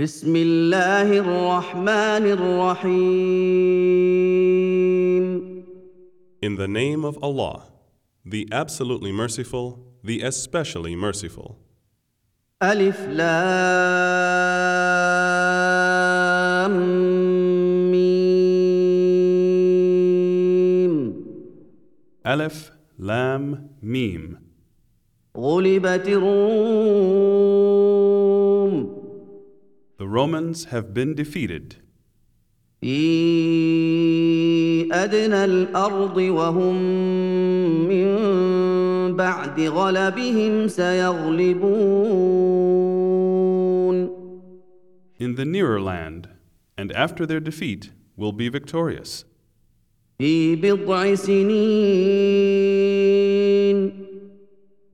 بسم الله الرحمن الرحيم In the name of Allah, the absolutely merciful, the especially merciful. ألف لام ميم Aleph, Lam, Mim. غلبت الروم The Romans have been defeated في أدنى الأرض وهم من بعد غلبهم سيغلبون in the nearer land, and after their defeat will be victorious. في بضع سنين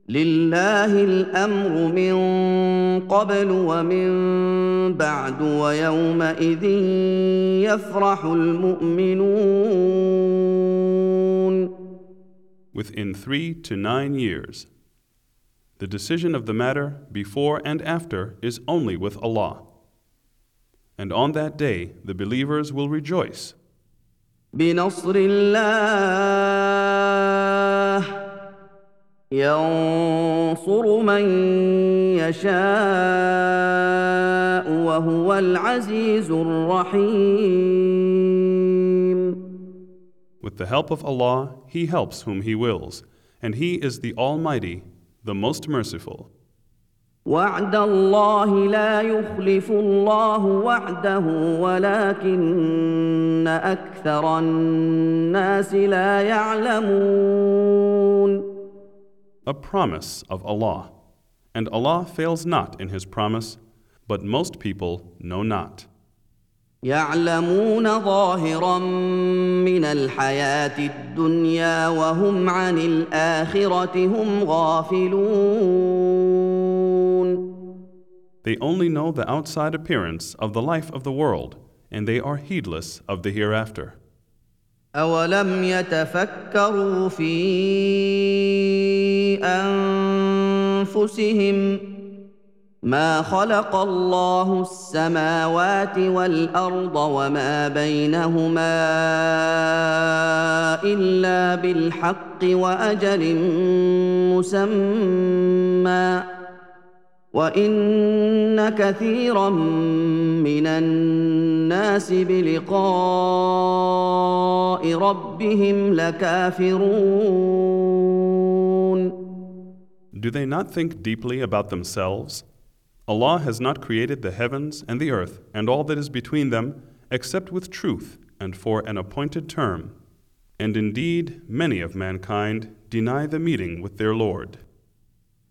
لله الامر من قبل ومن بعد ويومئذ يفرح المؤمنون Within three to nine years. The decision of the matter before and after is only with Allah. And on that day the believers will rejoice بنصر الله ينصر من يشاء وهو العزيز الرحيم With the help of Allah, He helps whom He wills, and He is the Almighty, the Most Merciful. وعد الله لا يخلف الله وعده ولكن أكثر الناس لا يعلمون A promise of Allah. And Allah fails not in His promise, but most people know not. يعلمون ظاهرا من الحياه الدنيا وهم عن الاخره هم غافلون They only know the outside appearance of the life of the world, and they are heedless of the hereafter. أولم يتفكروا في أنفسهم ما خلق الله السماوات والأرض وما بينهما إلا بالحق وأجل مسمى وإن كثيرا من الناس بلقاء ربهم لكافرون Do they not think deeply about themselves? Allah has not created the heavens and the earth and all that is between them except with truth and for an appointed term. And indeed, many of mankind deny the meeting with their Lord.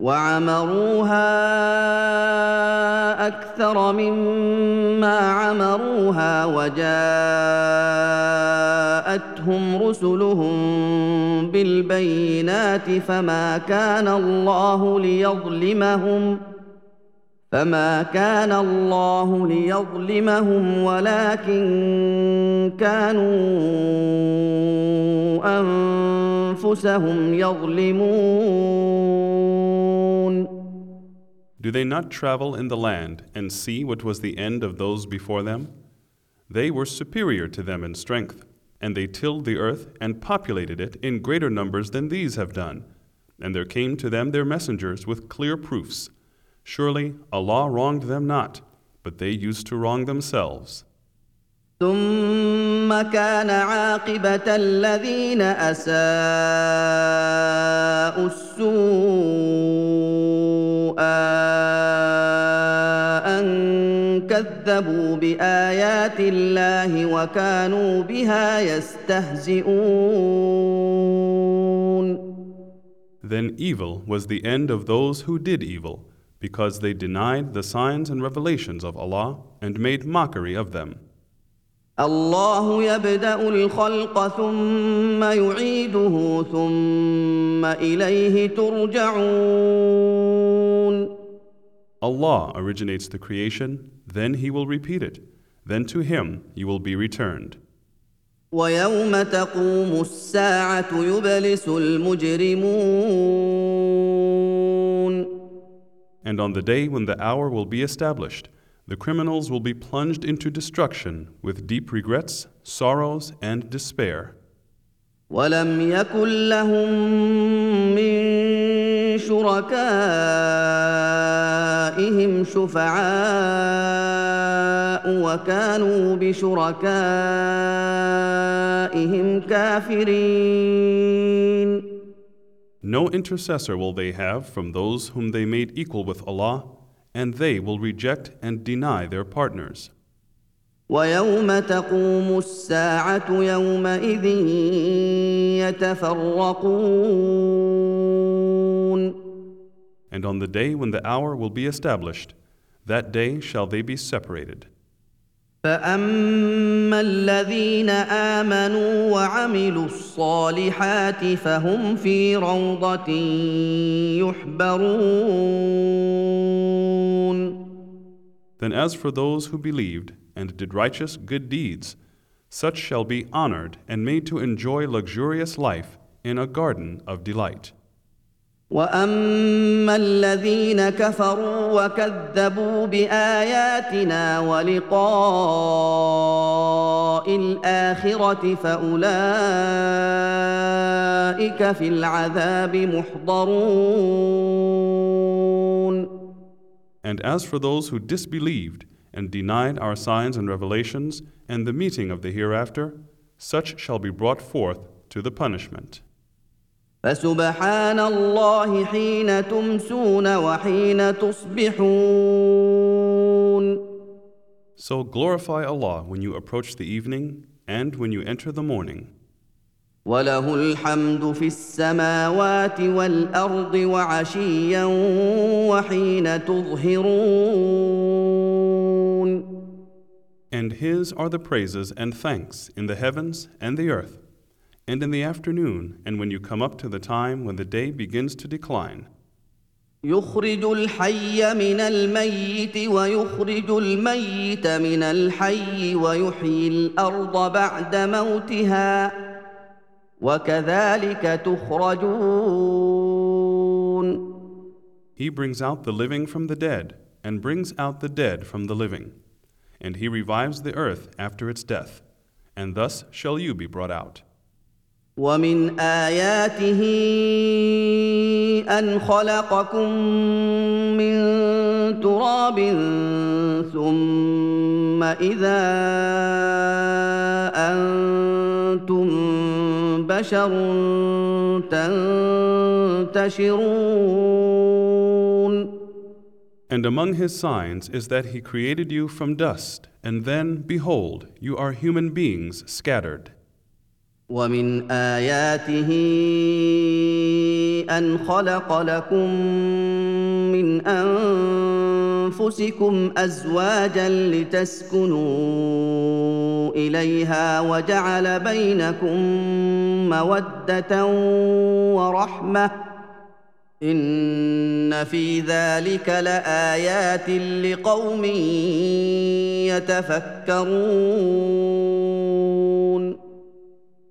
وعمروها أكثر مما عمروها وجاءتهم رسلهم بالبينات فما كان الله ليظلمهم فما كان الله ليظلمهم ولكن كانوا أنفسهم يظلمون Do they not travel in the land and see what was the end of those before them? They were superior to them in strength, and they tilled the earth and populated it in greater numbers than these have done. And there came to them their messengers with clear proofs. Surely Allah wronged them not, but they used to wrong themselves. ثم كان عاقبة الذين أساءوا السوء أن كذبوا بآيات الله وكانوا بها يستهزئون Then evil was the end of those who did evil, because they denied the signs and revelations of Allah and made mockery of them. الله يبدا الخلق ثم يعيده ثم اليه ترجعون Allah originates the creation, then He will repeat it. Then to Him you will be returned. ويوم تقوم الساعه يبلس المجرمون And on the day when the hour will be established, the criminals will be plunged into destruction with deep regrets, sorrows, and despair. ولم يكن لهم من شركائهم شفعاء وكانوا بشركائهم كافرين No intercessor will they have from those whom they made equal with Allah, and they will reject and deny their partners. ويوم تقوم الساعه يومئذ يتفرقون And on the day when the hour will be established, that day shall they be separated. فاما الذين امنوا وعملوا الصالحات فهم في روضه يحبرون Then as for those who believed and did righteous good deeds, such shall be honored and made to enjoy luxurious life in a garden of delight. واما الذين كفروا وكذبوا باياتنا ولقاء الاخره فاولئك في العذاب محضرون And as for those who disbelieved and denied our signs and revelations and the meeting of the hereafter, such shall be brought forth to the punishment. فسبحان الله حين تمسون وحين تصبحون So glorify Allah when you approach the evening and when you enter the morning. وله الحمد في السماوات والارض وعشيا وحين تظهرون And His are the praises and thanks in the heavens and the earth, and in the afternoon, and when you come up to the time when the day begins to decline. يخرج الحي من الميت ويخرج الميت من الحي ويحيي الارض بعد موتها وكذلك تخرجون He brings out the living from the dead, and brings out the dead from the living. And He revives the earth after its death, and thus shall you be brought out. ومن اياته ان خلقكم من تراب ثم اذا أنتم بشر تنتشرون And among His signs is that He created you from dust, and then, behold, you are human beings scattered. ومن آياته أن خلق لكم من أنفسكم أزواجا لتسكنوا إليها وجعل بينكم مودة ورحمة إن في ذلك لآيات لقوم يتفكرون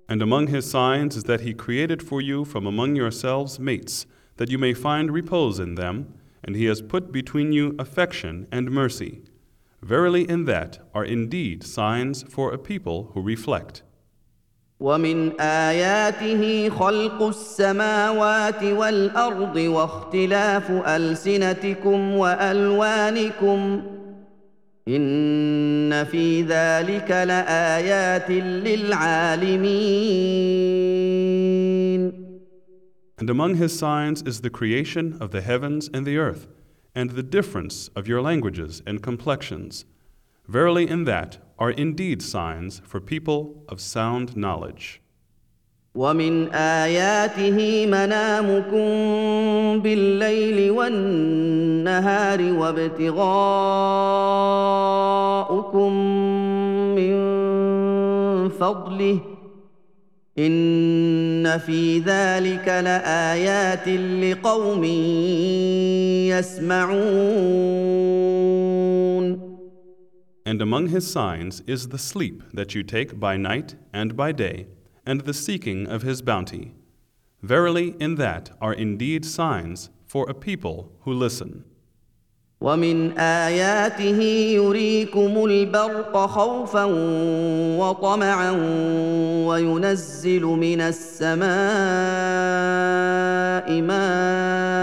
And among His signs is that He created for you from among yourselves mates, that you may find repose in them, and He has put between you affection and mercy. Verily, in that are indeed signs for a people who reflect. ومن اياته خلق السماوات والارض واختلاف السنتكم والوانكم ان في ذلك لايات للعالمين And among His signs is the creation of the heavens and the earth, and the difference of your languages and complexions. Verily, in that are indeed signs for people of sound knowledge. ومن اياته منامكم بالليل والنهار وابتغاؤكم من فضله ان في ذلك لايات لقوم يسمعون. And among his signs is the sleep that you take by night and by day, and the seeking of his bounty. Verily, in that are indeed signs for a people who listen. ومن اياته يريكم البرق خوفا وطمعا وينزل من السماء ماء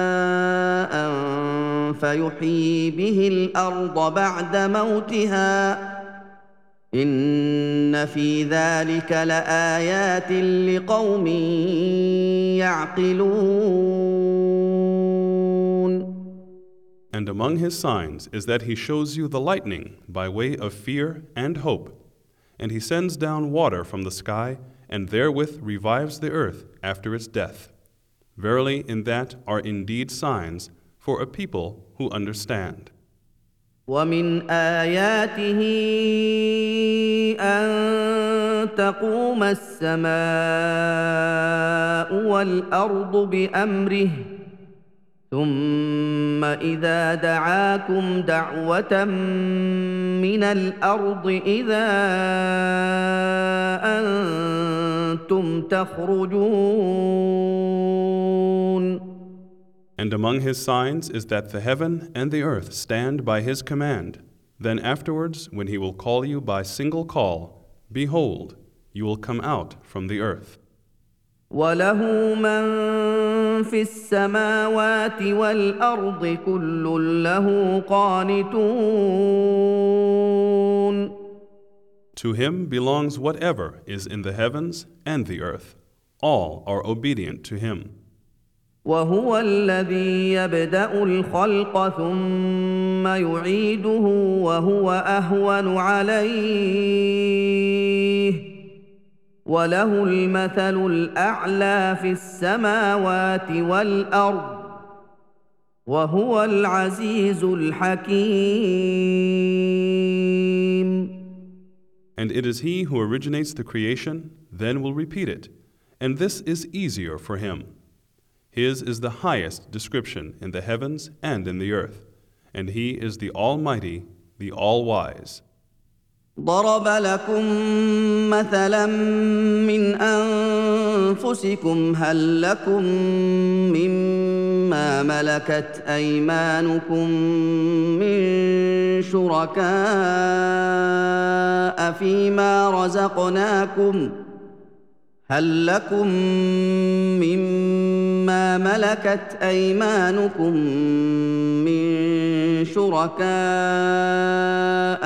فيحيي به الارض بعد موتها ان في ذلك لايات لقوم يعقلون And among his signs is that he shows you the lightning by way of fear and hope, and he sends down water from the sky, and therewith revives the earth after its death. Verily, in that are indeed signs for a people who understand. ومن آياته أن تقوم السماء والأرض بأمره ثم إذا دعاكم دعوة من الأرض إذا أنتم تخرجون. And among his signs is that the heaven and the earth stand by his command. Then afterwards, when he will call you by single call, behold, you will come out from the earth. وله من في السماوات والارض كل له قانتون To him belongs whatever is in the heavens and the earth. All are obedient to him. وهو الذي يبدأ الخلق ثم يعيده وهو أهون عليه وله المثل الأعلى في السماوات والأرض وهو العزيز الحكيم And it is he who originates the creation, then will repeat it. And this is easier for him. His is the highest description in the heavens and in the earth. And he is the Almighty, the All Wise. ضرب لكم مثلا من انفسكم هل لكم مما ملكت ايمانكم من شركاء فيما رزقناكم هل لكم مما ملكت أيمانكم من شركاء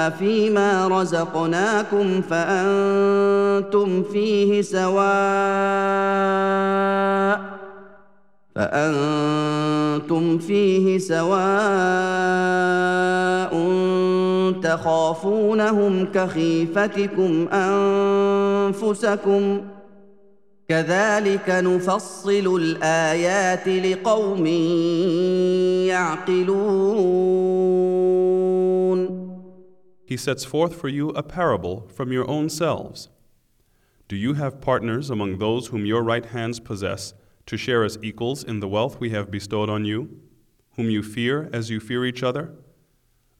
فيما رزقناكم فأنتم فيه سواء فأنتم فيه سواء تخافونهم كخيفتكم أنفسكم كذلك نفصل الايات لقوم يعقلون He sets forth for you a parable from your own selves. Do you have partners among those whom your right hands possess to share as equals in the wealth we have bestowed on you, whom you fear as you fear each other?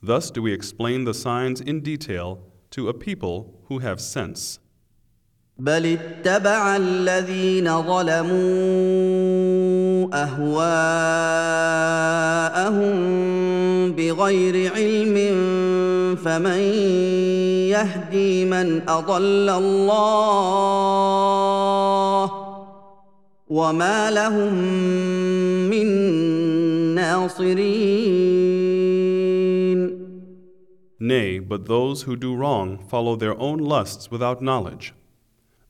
Thus do we explain the signs in detail to a people who have sense. بل اتبع الذين ظلموا اهواءهم بغير علم فمن يهدي من اضل الله وما لهم من ناصرين Nay, but those who do wrong follow their own lusts without knowledge.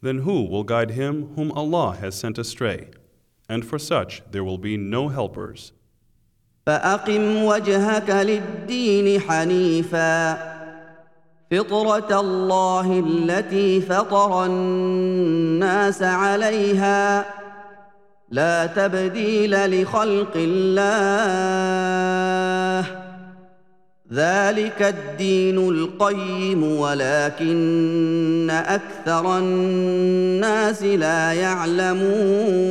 Then who will guide him whom Allah has sent astray? And for such there will be no helpers. فاقم وجهك للدين حنيفا فطره الله التي فطر الناس عليها لا تبديل لخلق الله ذلك الدين القيم ولكن اكثر الناس لا يعلمون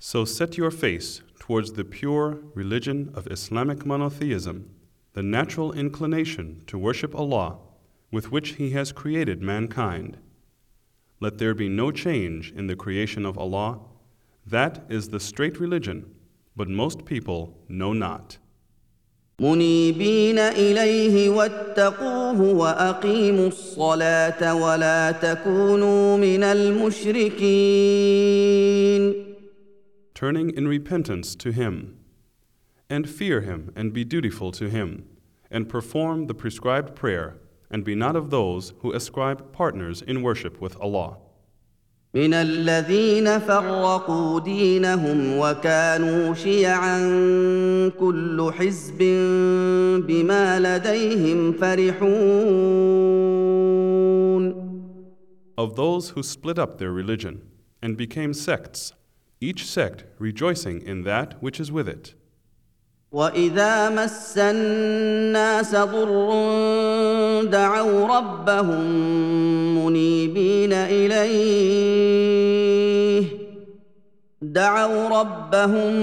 So set your face towards the pure religion of Islamic monotheism, the natural inclination to worship Allah with which He has created mankind. Let there be no change in the creation of Allah. That is the straight religion, but most people know not. منيبين اليه واتقوه واقيموا الصلاه ولا تكونوا من المشركين turning in repentance to Him, and fear Him and be dutiful to Him, and perform the prescribed prayer, and be not of those who ascribe partners in worship with Allah. من الذين فرقوا دينهم وكانوا شيعا كل حزب بما لديهم فرحون Of those who split up their religion and became sects, each sect rejoicing in that which is with it. واذا مس الناس ضر دعوا ربهم منيبين إليه. دعوا ربهم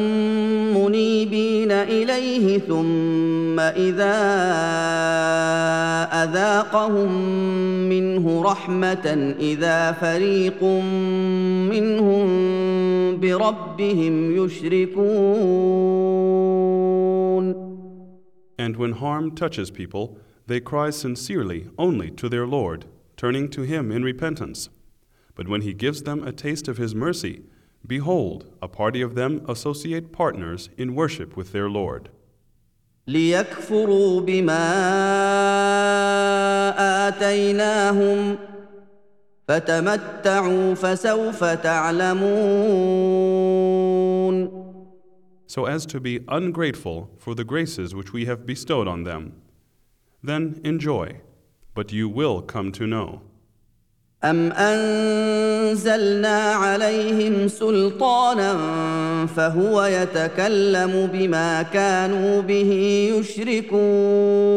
منيبين إليه ثم إذا أذاقهم منه رحمة إذا فريق منهم بربهم يشركون. And when harm touches people, they cry sincerely only to their Lord, turning to Him in repentance. But when He gives them a taste of His mercy, behold, a party of them associate partners in worship with their Lord. ليكفروا بما اتيناهم فتمتعوا فسوف تعلمون so as to be ungrateful for the graces which we have bestowed on them. Then enjoy, but you will come to know. أم أنزلنا عليهم سلطانا فهو يتكلم بما كانوا به يشركون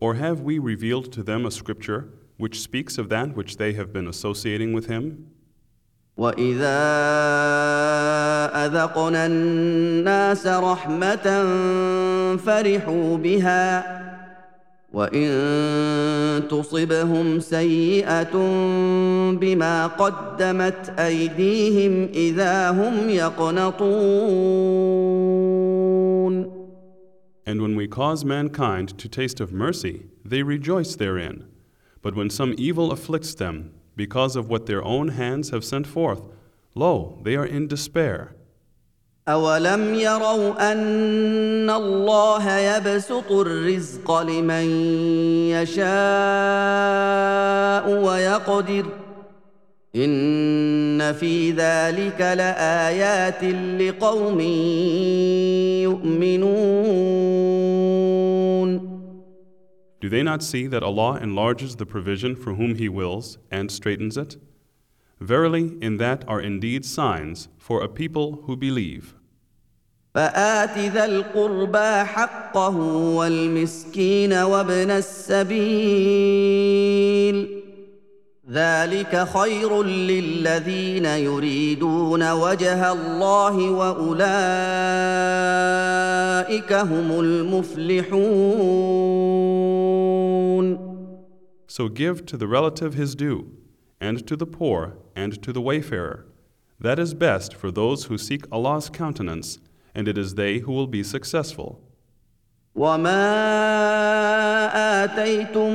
Or have we revealed to them a scripture which speaks of that which they have been associating with him? واذا اذقنا الناس رحمه فرحوا بها وان تصبهم سيئه بما قدمت ايديهم اذا هم يقنطون And when we cause mankind to taste of mercy, they rejoice therein. But when some evil afflicts them because of what their own hands have sent forth, lo, they are in despair. أولم يروا أن الله يبسط الرزق لمن يشاء ويقدر إن في ذلك لآيات لقوم يؤمنون Do they not see that Allah enlarges the provision for whom He wills and straightens it? Verily, in that are indeed signs for a people who believe. فآت ذا القربى حقه والمسكين وابن السبيل ذلك خير للذين يريدون وجه الله واولئك هم المفلحون So give to the relative his due, and to the poor, and to the wayfarer. That is best for those who seek Allah's countenance, and it is they who will be successful. وما آتيتم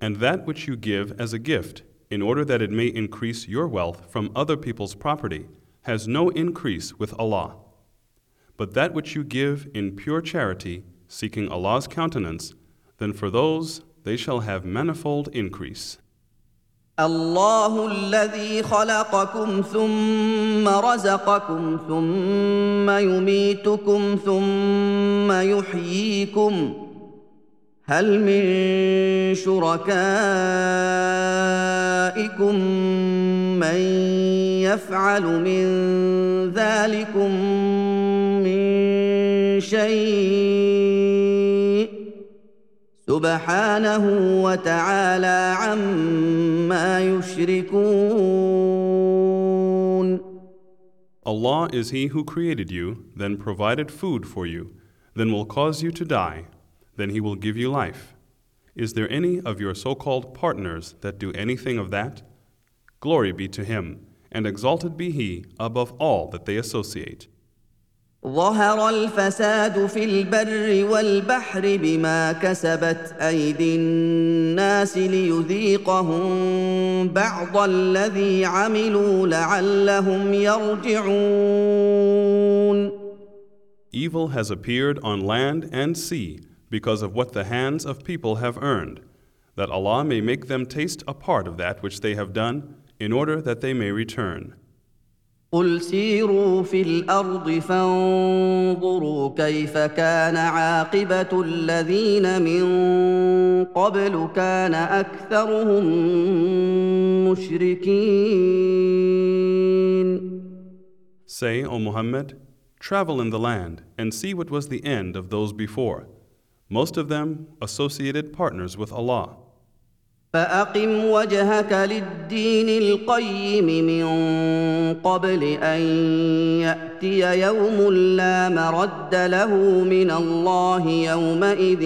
And that which you give as a gift, in order that it may increase your wealth from other people's property, has no increase with Allah. But that which you give in pure charity, seeking Allah's countenance, then for those they shall have manifold increase. الله الذي خلقكم ثم رزقكم ثم يميتكم ثم يحييكم هل من شركائكم من يفعل من ذلكم من شيء سبحانه وتعالى عما يشركون Allah is He who created you, then provided food for you, then will cause you to die, then He will give you life. Is there any of your so called partners that do anything of that? Glory be to Him, and exalted be He above all that they associate. ظهر الفساد في البر والبحر بما كسبت ايدي الناس ليذيقهم بعض الذي عملوا لعلهم يرجعون Evil has appeared on land and sea because of what the hands of people have earned, that Allah may make them taste a part of that which they have done, in order that they may return. قل سيروا في الارض فانظروا كيف كان عاقبه الذين من قبل كان اكثرهم مشركين Say, O Muhammad, travel in the land and see what was the end of those before. Most of them associated partners with Allah. فاقم وجهك للدين القيم من قبل ان ياتي يوم لا مرد له من الله يومئذ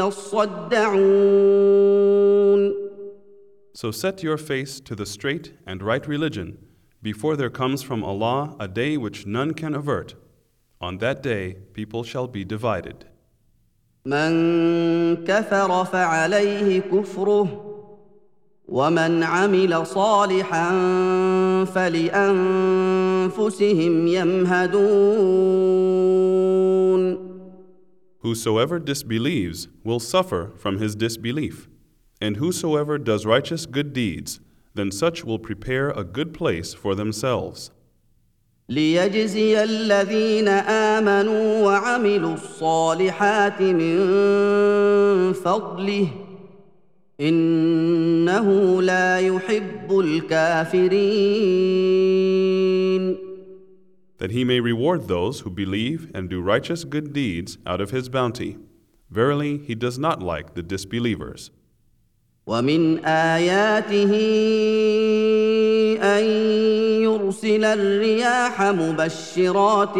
يصدعون So set your face to the straight and right religion before there comes from Allah a day which none can avert. On that day, people shall be divided. من كفر فعليه كفره ومن عمل صالحا فلانفسهم يمهدون Whosoever disbelieves will suffer from his disbelief, and whosoever does righteous good deeds, then such will prepare a good place for themselves. ليجزي الذين امنوا وعملوا الصالحات من فضله انه لا يحب الكافرين That he may reward those who believe and do righteous good deeds out of his bounty. Verily, he does not like the disbelievers. ومن اياته أن يرسل الرياح مبشرات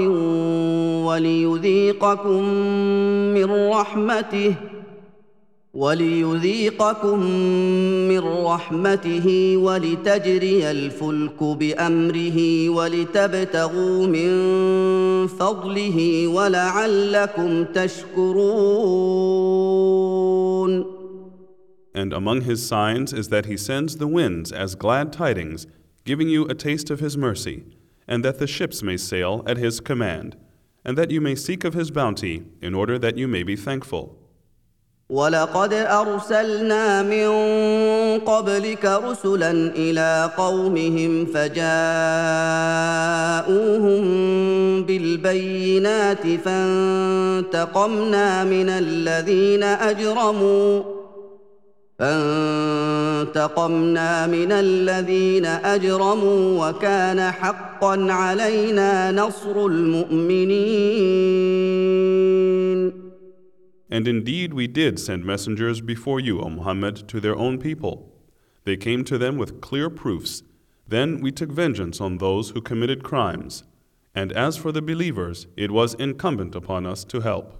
وليذيقكم من رحمته وليذيقكم من رحمته ولتجري الفلك بأمره ولتبتغوا من فضله ولعلكم تشكرون. And among his signs is that he sends the winds as glad tidings, giving you a taste of his mercy, and that the ships may sail at his command, and that you may seek of his bounty, in order that you may be thankful. ولقد ارسلنا من قبلك رسلا الى قومهم فجاءوهم بالبينات فانتقمنا من الذين اجرموا فانتقمنا من الذين اجرموا وكان حقا علينا نصر المؤمنين And indeed we did send messengers before you, O Muhammad, to their own people. They came to them with clear proofs. Then we took vengeance on those who committed crimes. And as for the believers, it was incumbent upon us to help.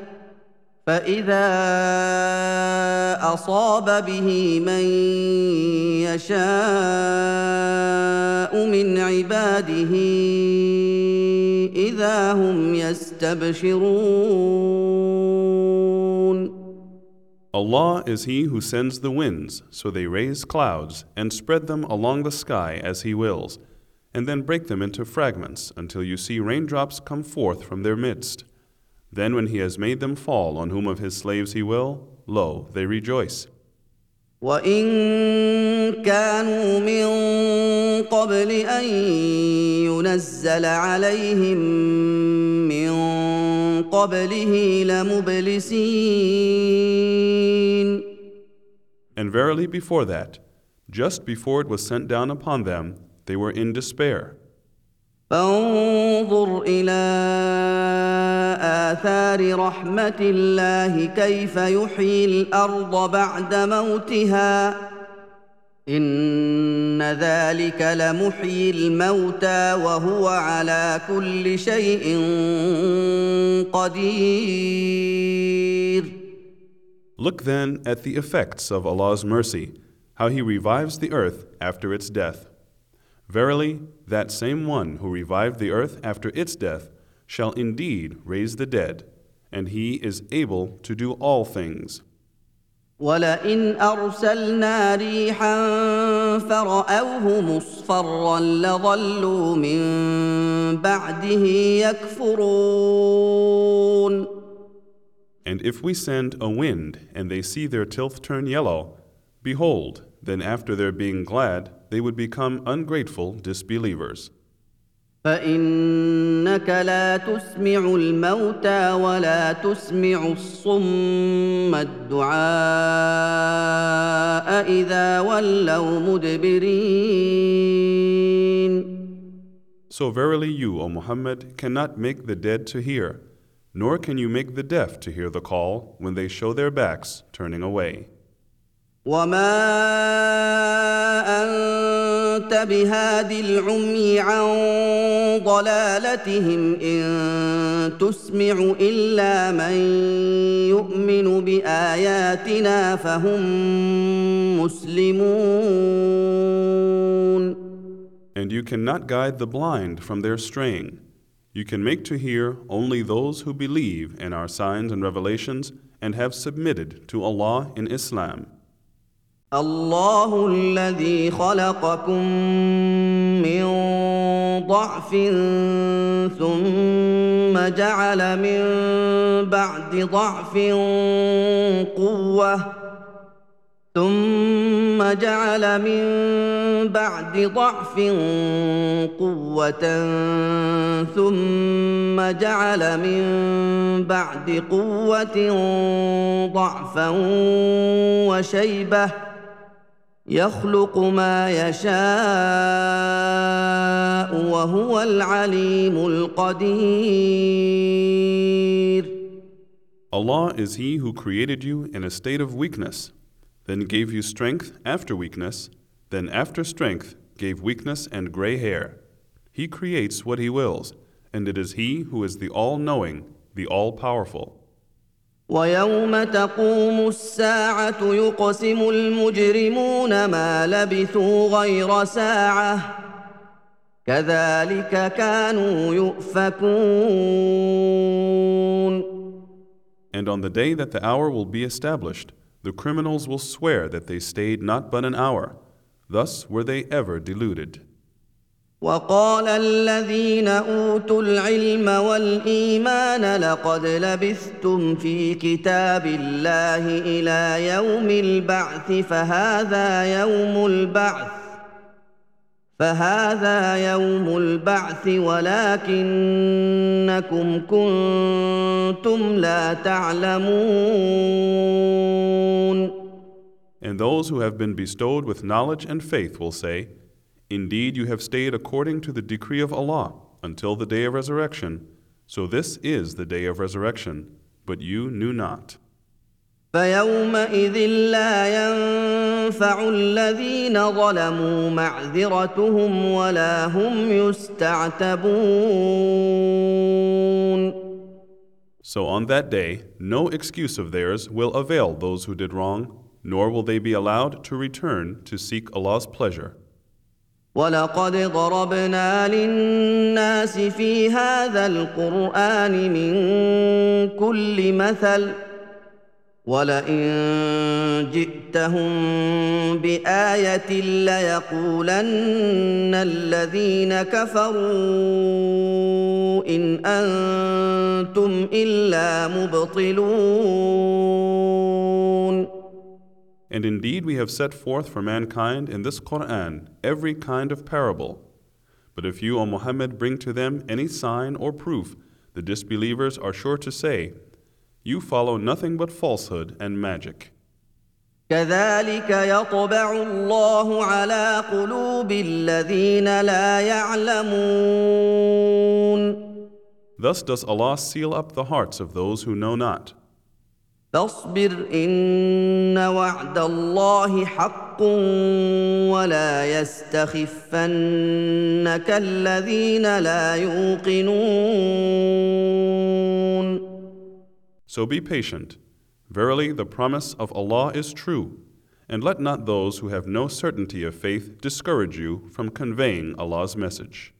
فاذا اصاب به من يشاء من عباده اذا هم يستبشرون Allah is He who sends the winds, so they raise clouds and spread them along the sky as He wills, and then break them into fragments until you see raindrops come forth from their midst. Then, when He has made them fall on whom of His slaves He will, lo, they rejoice. وان كانوا من قبل ان ينزل عليهم من قبله لمبلسين And verily, before that, just before it was sent down upon them, they were in despair. فانظر إلى آثار رحمة الله كيف يحيي الأرض بعد موتها إن ذلك لمحيي الموتى وهو على كل شيء قدير Look then at the effects of Allah's mercy, how He revives the earth after its death. Verily, that same one who revived the earth after its death shall indeed raise the dead, and He is able to do all things. ولئن ارسلنا ريحا فراوه مصفرا لظلوا من بعده يكفرون And if we send a wind, and they see their tilth turn yellow, behold, then after their being glad, they would become ungrateful disbelievers. فانك لا تسمع الموتى ولا تسمع الصم الدعاء اذا ولوا مدبرين So verily you, O Muhammad, cannot make the dead to hear, nor can you make the deaf to hear the call when they show their backs, turning away. وما انت بهاد العمي عن ضلالتهم ان تسمع الا من يؤمن باياتنا فهم مسلمون And you cannot guide the blind from their straying. You can make to hear only those who believe in our signs and revelations and have submitted to Allah in Islam. الله الذي خلقكم من ضعف ثم جعل من بعد ضعف قوة ثم جعل من بعد ضعف قوة ثم جعل من بعد قوة ضعفا وشيبة يخلق ما يشاء وهو العليم القدير Allah is He who created you in a state of weakness, then gave you strength after weakness, then after strength gave weakness and gray hair. He creates what He wills, and it is He who is the all knowing, the all powerful. ويوم تقوم الساعة يقسم المجرمون ما لبثوا غير ساعة كذلك كانوا يؤفكون And on the day that the hour will be established, the criminals will swear that they stayed not but an hour. Thus were they ever deluded. وقال الذين أوتوا العلم والإيمان لقد لبثتم في كتاب الله إلى يوم البعث فهذا يوم البعث فهذا يوم البعث ولكنكم كنتم لا تعلمون. And those who have been bestowed with knowledge and faith will say, Indeed, you have stayed according to the decree of Allah until the day of resurrection. So this is the day of resurrection, but you knew not. فيومئذ لا ينفع الذين ظلموا معذرتهم ولا هم يستعتبون So on that day, no excuse of theirs will avail those who did wrong, nor will they be allowed to return to seek Allah's pleasure. ولقد ضربنا للناس في هذا القران من كل مثل ولئن جئتهم بايه ليقولن الذين كفروا ان أنتم الا مبطلون And indeed, we have set forth for mankind in this Quran every kind of parable. But if you, O Muhammad, bring to them any sign or proof, the disbelievers are sure to say, You follow nothing but falsehood and magic. كذلك يطبع الله على قلوب الذين لا يعلمون Thus does Allah seal up the hearts of those who know not. فاصبر ان وعد الله حق ولا يستخفنك الذين لا يوقنون So be patient. Verily, the promise of Allah is true. And let not those who have no certainty of faith discourage you from conveying Allah's message.